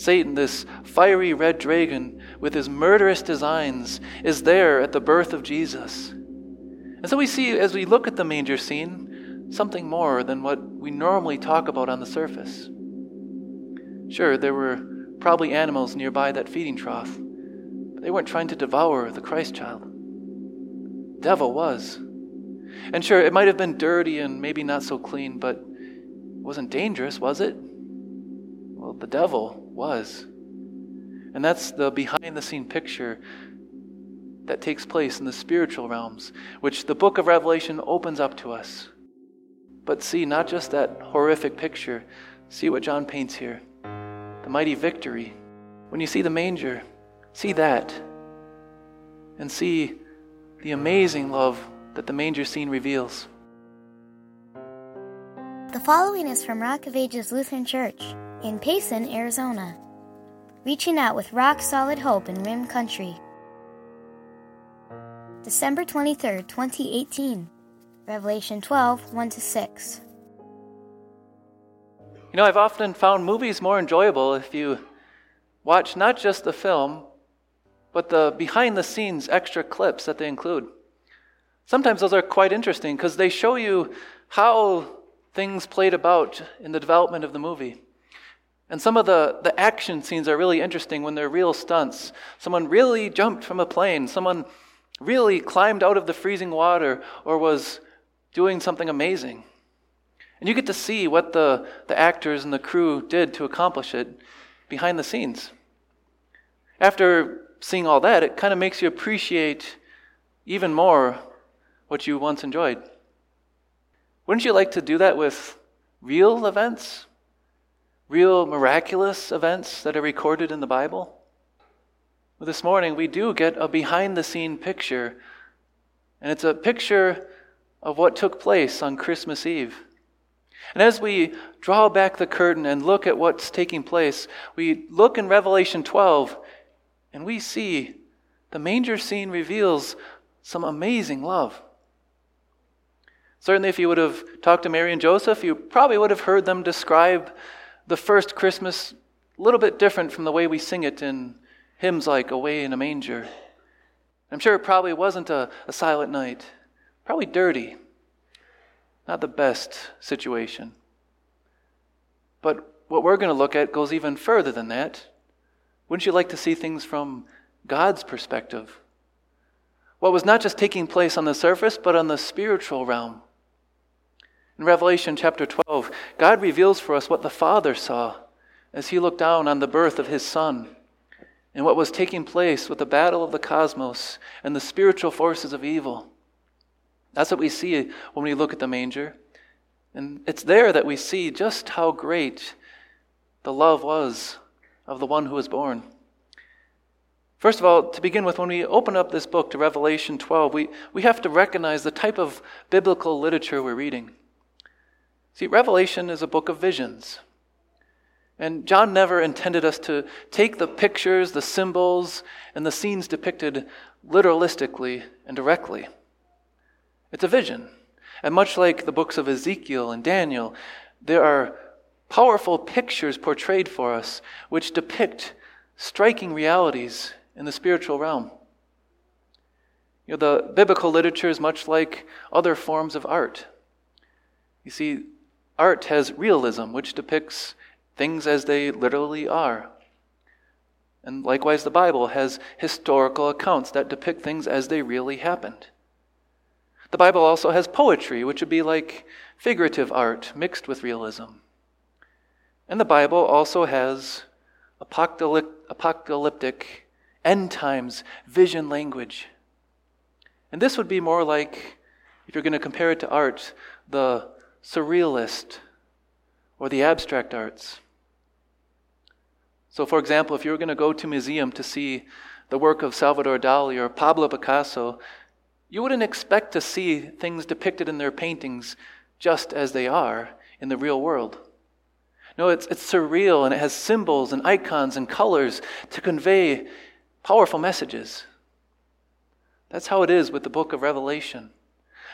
Satan, this fiery red dragon with his murderous designs, is there at the birth of Jesus. And so we see, as we look at the manger scene, something more than what we normally talk about on the surface. Sure, there were probably animals nearby that feeding trough, but they weren't trying to devour the Christ child. Devil was. And sure, it might have been dirty and maybe not so clean, but it wasn't dangerous, was it? Well, the devil was. And that's the behind the scene picture that takes place in the spiritual realms, which the book of Revelation opens up to us. But see, not just that horrific picture, see what John paints here the mighty victory. When you see the manger, see that. And see the amazing love that the manger scene reveals. The following is from Rock of Ages Lutheran Church in Payson, Arizona, reaching out with rock solid hope in Rim Country. December 23rd, 2018. Revelation 12, 1 to 6. You know, I've often found movies more enjoyable if you watch not just the film, but the behind the scenes extra clips that they include. Sometimes those are quite interesting because they show you how things played about in the development of the movie. And some of the, the action scenes are really interesting when they're real stunts. Someone really jumped from a plane, someone really climbed out of the freezing water, or was doing something amazing. And you get to see what the, the actors and the crew did to accomplish it behind the scenes. After seeing all that, it kind of makes you appreciate even more what you once enjoyed. Wouldn't you like to do that with real events? Real miraculous events that are recorded in the Bible? Well, this morning, we do get a behind the scene picture, and it's a picture of what took place on Christmas Eve. And as we draw back the curtain and look at what's taking place, we look in Revelation 12 and we see the manger scene reveals some amazing love. Certainly, if you would have talked to Mary and Joseph, you probably would have heard them describe the first Christmas a little bit different from the way we sing it in hymns like Away in a Manger. I'm sure it probably wasn't a, a silent night, probably dirty, not the best situation. But what we're going to look at goes even further than that. Wouldn't you like to see things from God's perspective? What was not just taking place on the surface, but on the spiritual realm. In Revelation chapter 12, God reveals for us what the Father saw as he looked down on the birth of his Son and what was taking place with the battle of the cosmos and the spiritual forces of evil. That's what we see when we look at the manger. And it's there that we see just how great the love was of the one who was born. First of all, to begin with, when we open up this book to Revelation 12, we, we have to recognize the type of biblical literature we're reading. See, Revelation is a book of visions. And John never intended us to take the pictures, the symbols, and the scenes depicted literalistically and directly. It's a vision. And much like the books of Ezekiel and Daniel, there are powerful pictures portrayed for us which depict striking realities in the spiritual realm. You know, the biblical literature is much like other forms of art. You see, art has realism, which depicts things as they literally are. And likewise, the Bible has historical accounts that depict things as they really happened. The Bible also has poetry, which would be like figurative art mixed with realism. And the Bible also has apocalyptic, end times vision language. And this would be more like, if you're going to compare it to art, the surrealist or the abstract arts. So, for example, if you were going to go to a museum to see the work of Salvador Dali or Pablo Picasso, you wouldn't expect to see things depicted in their paintings just as they are in the real world. No, it's, it's surreal and it has symbols and icons and colors to convey powerful messages. That's how it is with the book of Revelation.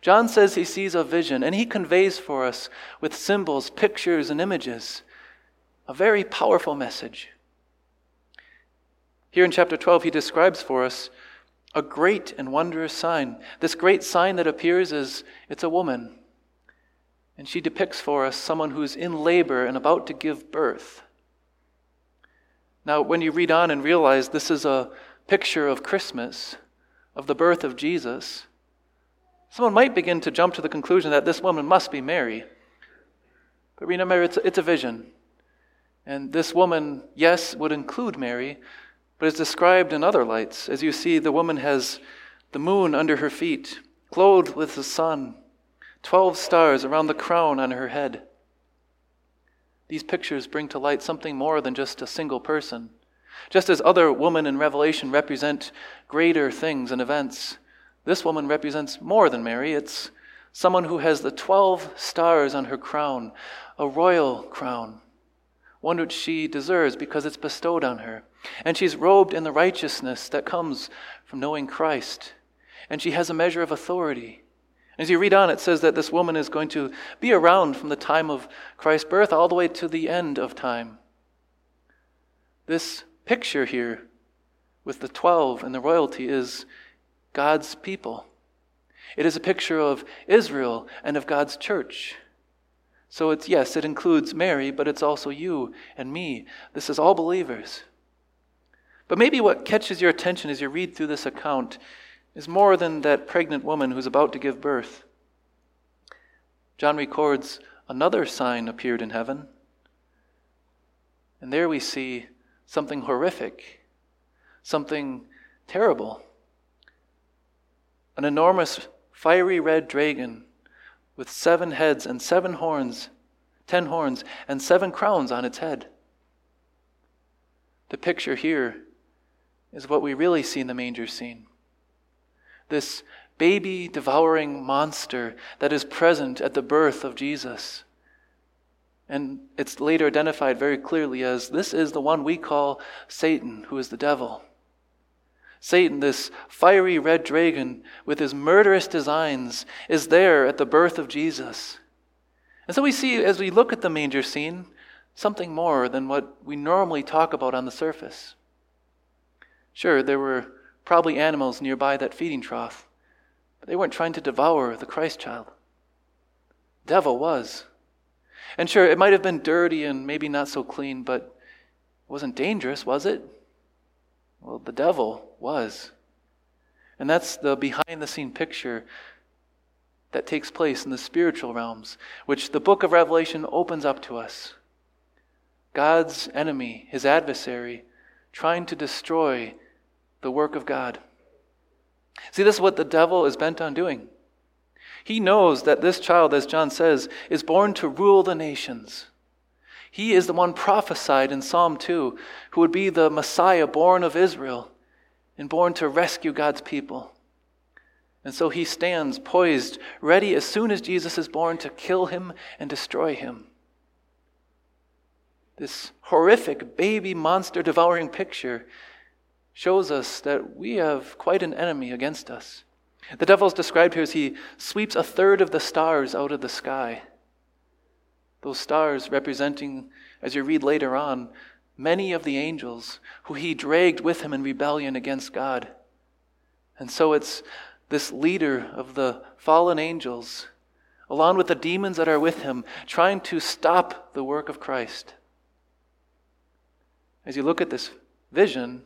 John says he sees a vision and he conveys for us with symbols, pictures, and images a very powerful message. Here in chapter 12, he describes for us a great and wondrous sign. This great sign that appears is it's a woman. And she depicts for us someone who's in labor and about to give birth. Now, when you read on and realize this is a picture of Christmas, of the birth of Jesus, someone might begin to jump to the conclusion that this woman must be Mary. But remember, it's, it's a vision. And this woman, yes, would include Mary, but is described in other lights. As you see, the woman has the moon under her feet, clothed with the sun, 12 stars around the crown on her head. These pictures bring to light something more than just a single person. Just as other women in Revelation represent greater things and events, this woman represents more than Mary. It's someone who has the 12 stars on her crown, a royal crown, one which she deserves because it's bestowed on her. And she's robed in the righteousness that comes from knowing Christ. And she has a measure of authority. As you read on, it says that this woman is going to be around from the time of Christ's birth all the way to the end of time. This picture here with the 12 and the royalty is God's people. It is a picture of Israel and of God's church. So it's, yes, it includes Mary, but it's also you and me. This is all believers. But maybe what catches your attention as you read through this account is more than that pregnant woman who's about to give birth. John records another sign appeared in heaven. And there we see something horrific, something terrible. An enormous fiery red dragon with seven heads and seven horns, ten horns, and seven crowns on its head. The picture here is what we really see in the manger scene. This baby devouring monster that is present at the birth of Jesus. And it's later identified very clearly as this is the one we call Satan, who is the devil. Satan, this fiery red dragon with his murderous designs, is there at the birth of Jesus. And so we see, as we look at the manger scene, something more than what we normally talk about on the surface. Sure, there were probably animals nearby that feeding trough, but they weren't trying to devour the Christ child. Devil was. And sure, it might have been dirty and maybe not so clean, but it wasn't dangerous, was it? Well, the devil was. And that's the behind the scene picture that takes place in the spiritual realms, which the book of Revelation opens up to us. God's enemy, his adversary, trying to destroy the work of God. See, this is what the devil is bent on doing. He knows that this child, as John says, is born to rule the nations. He is the one prophesied in Psalm 2 who would be the Messiah born of Israel and born to rescue God's people. And so he stands poised, ready as soon as Jesus is born to kill him and destroy him. This horrific baby monster devouring picture shows us that we have quite an enemy against us. The devil is described here as he sweeps a third of the stars out of the sky. Those stars representing, as you read later on, many of the angels who he dragged with him in rebellion against God. And so it's this leader of the fallen angels, along with the demons that are with him, trying to stop the work of Christ. As you look at this vision,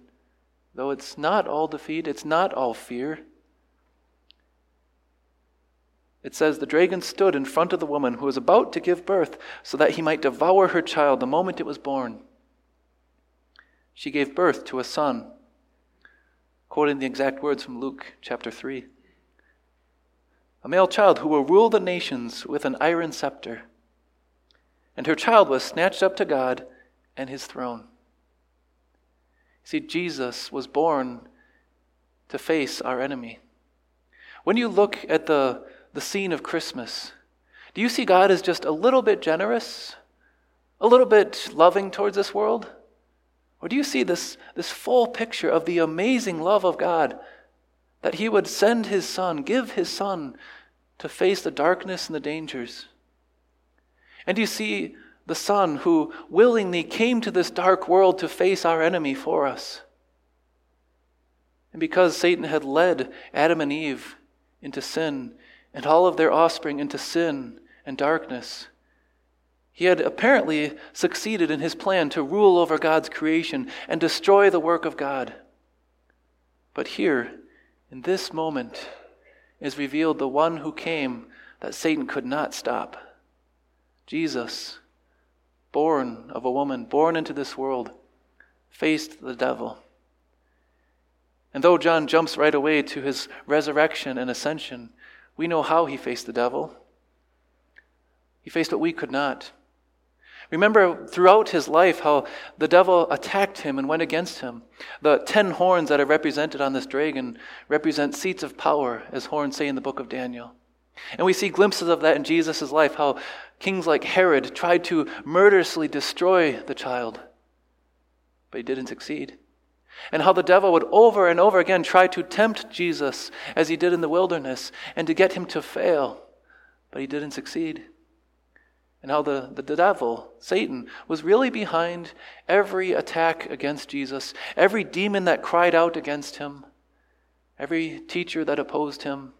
though it's not all defeat, it's not all fear, it says, The dragon stood in front of the woman who was about to give birth so that he might devour her child the moment it was born. She gave birth to a son. Quoting the exact words from Luke chapter 3 A male child who will rule the nations with an iron scepter. And her child was snatched up to God and his throne. See, Jesus was born to face our enemy. When you look at the the scene of Christmas, do you see God as just a little bit generous, a little bit loving towards this world? Or do you see this, this full picture of the amazing love of God that He would send His Son, give His Son to face the darkness and the dangers? And do you see the Son who willingly came to this dark world to face our enemy for us? And because Satan had led Adam and Eve into sin and all of their offspring into sin and darkness, he had apparently succeeded in his plan to rule over God's creation and destroy the work of God. But here, in this moment, is revealed the one who came that Satan could not stop Jesus, born of a woman, born into this world, faced the devil. And though John jumps right away to his resurrection and ascension, we know how he faced the devil. He faced what we could not. Remember throughout his life how the devil attacked him and went against him. The ten horns that are represented on this dragon represent seats of power, as horns say in the book of Daniel. And we see glimpses of that in Jesus' life, how kings like Herod tried to murderously destroy the child, but he didn't succeed. And how the devil would over and over again try to tempt Jesus, as he did in the wilderness, and to get him to fail, but he didn't succeed and how the, the, devil, Satan, was really behind every attack against Jesus, every demon that cried out against him, every teacher that opposed him.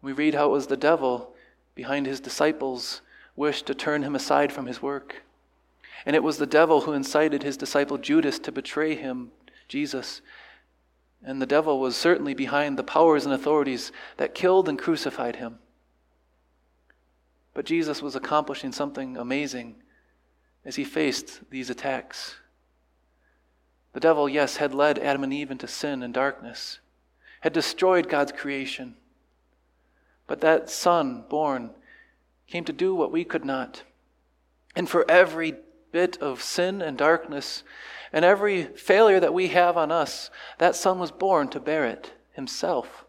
We read how it was the devil behind his disciples wished to turn him aside from his work. And it was the devil who incited his disciple Judas to betray him, Jesus. And the devil was certainly behind the powers and authorities that killed and crucified him. But Jesus was accomplishing something amazing as he faced these attacks. The devil, yes, had led Adam and Eve into sin and darkness, had destroyed God's creation. But that Son born came to do what we could not. And for every bit of sin and darkness and every failure that we have on us, that Son was born to bear it himself.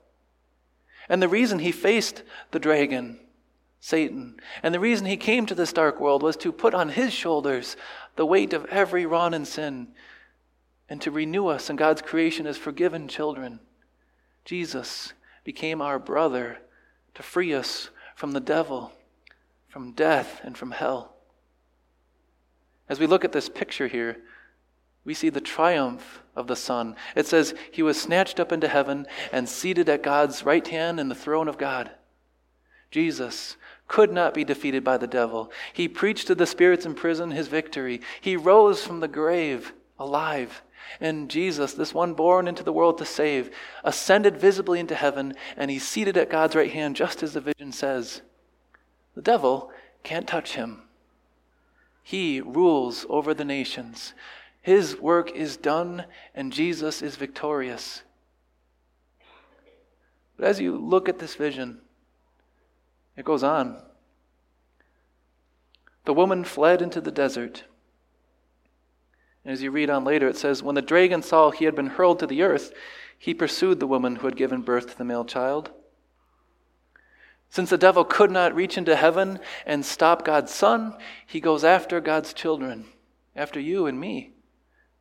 And the reason he faced the dragon Satan. And the reason he came to this dark world was to put on his shoulders the weight of every wrong and sin and to renew us in God's creation as forgiven children. Jesus became our brother to free us from the devil, from death, and from hell. As we look at this picture here, we see the triumph of the Son. It says, He was snatched up into heaven and seated at God's right hand in the throne of God. Jesus could not be defeated by the devil. He preached to the spirits in prison his victory. He rose from the grave alive. And Jesus, this one born into the world to save, ascended visibly into heaven, and he's seated at God's right hand, just as the vision says. The devil can't touch him. He rules over the nations. His work is done, and Jesus is victorious. But as you look at this vision, it goes on. The woman fled into the desert. And as you read on later, it says, When the dragon saw he had been hurled to the earth, he pursued the woman who had given birth to the male child. Since the devil could not reach into heaven and stop God's son, he goes after God's children, after you and me,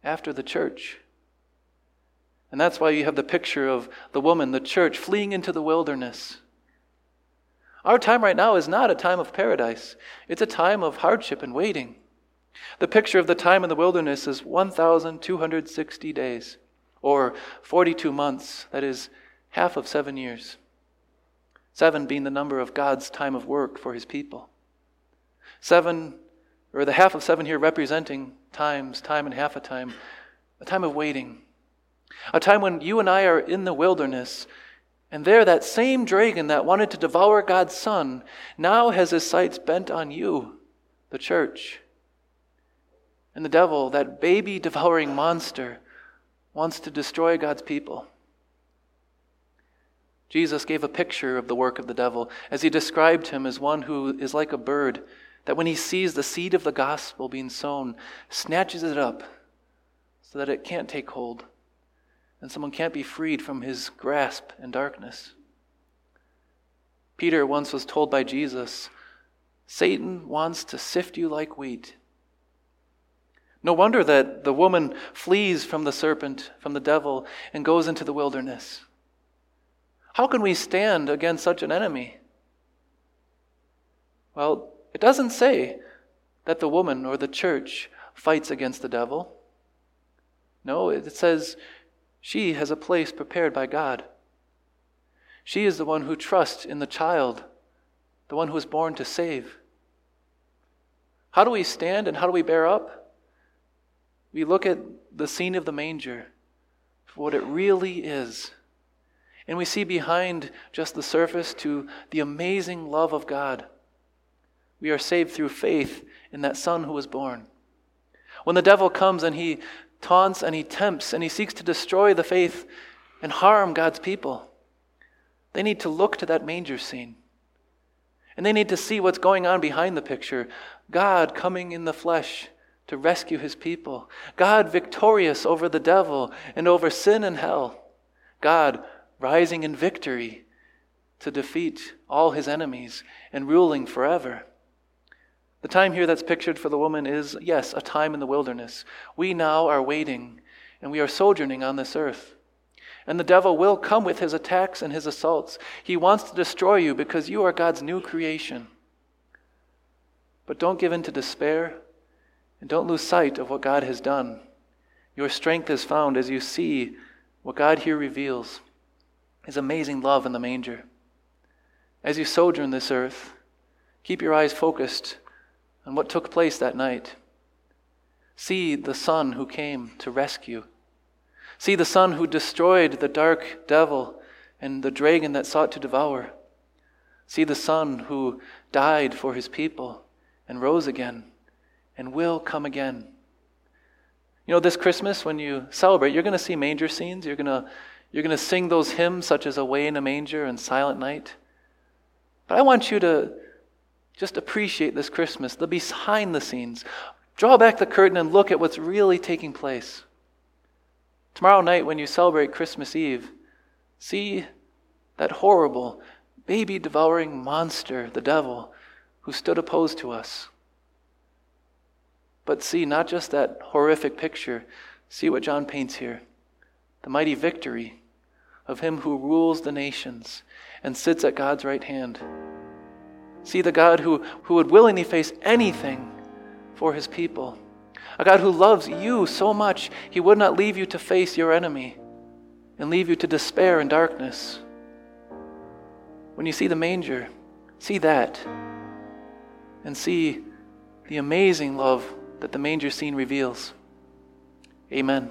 after the church. And that's why you have the picture of the woman, the church, fleeing into the wilderness our time right now is not a time of paradise, it's a time of hardship and waiting. The picture of the time in the wilderness is 1,260 days, or 42 months, that is, half of seven years. Seven being the number of God's time of work for his people. Seven, or the half of seven here representing times, time and half a time, a time of waiting. A time when you and I are in the wilderness and there, that same dragon that wanted to devour God's Son now has his sights bent on you, the church. And the devil, that baby devouring monster, wants to destroy God's people. Jesus gave a picture of the work of the devil as he described him as one who is like a bird that when he sees the seed of the gospel being sown, snatches it up so that it can't take hold and someone can't be freed from his grasp and darkness. Peter once was told by Jesus, Satan wants to sift you like wheat. No wonder that the woman flees from the serpent, from the devil, and goes into the wilderness. How can we stand against such an enemy? Well, it doesn't say that the woman or the church fights against the devil. No, it says She has a place prepared by God. She is the one who trusts in the child, the one who was born to save. How do we stand and how do we bear up? We look at the scene of the manger for what it really is. And we see behind just the surface to the amazing love of God. We are saved through faith in that Son who was born. When the devil comes and he taunts and he tempts and he seeks to destroy the faith and harm God's people, they need to look to that manger scene. And they need to see what's going on behind the picture God coming in the flesh to rescue his people, God victorious over the devil and over sin and hell, God rising in victory to defeat all his enemies and ruling forever. The time here that's pictured for the woman is, yes, a time in the wilderness. We now are waiting and we are sojourning on this earth. And the devil will come with his attacks and his assaults. He wants to destroy you because you are God's new creation. But don't give in to despair and don't lose sight of what God has done. Your strength is found as you see what God here reveals his amazing love in the manger. As you sojourn this earth, keep your eyes focused on what took place that night. See the Son who came to rescue. See the Son who destroyed the dark devil and the dragon that sought to devour. See the Son who died for his people and rose again and will come again. You know, this Christmas, when you celebrate, you're going to see manger scenes. You're going to, you're going to sing those hymns such as Away in a Manger and Silent Night. But I want you to just appreciate this Christmas, the behind the scenes. Draw back the curtain and look at what's really taking place. Tomorrow night, when you celebrate Christmas Eve, see that horrible, baby devouring monster, the devil, who stood opposed to us. But see not just that horrific picture, see what John paints here the mighty victory of him who rules the nations and sits at God's right hand. See the God who, who would willingly face anything for his people. A God who loves you so much, he would not leave you to face your enemy and leave you to despair and darkness. When you see the manger, see that and see the amazing love that the manger scene reveals. Amen.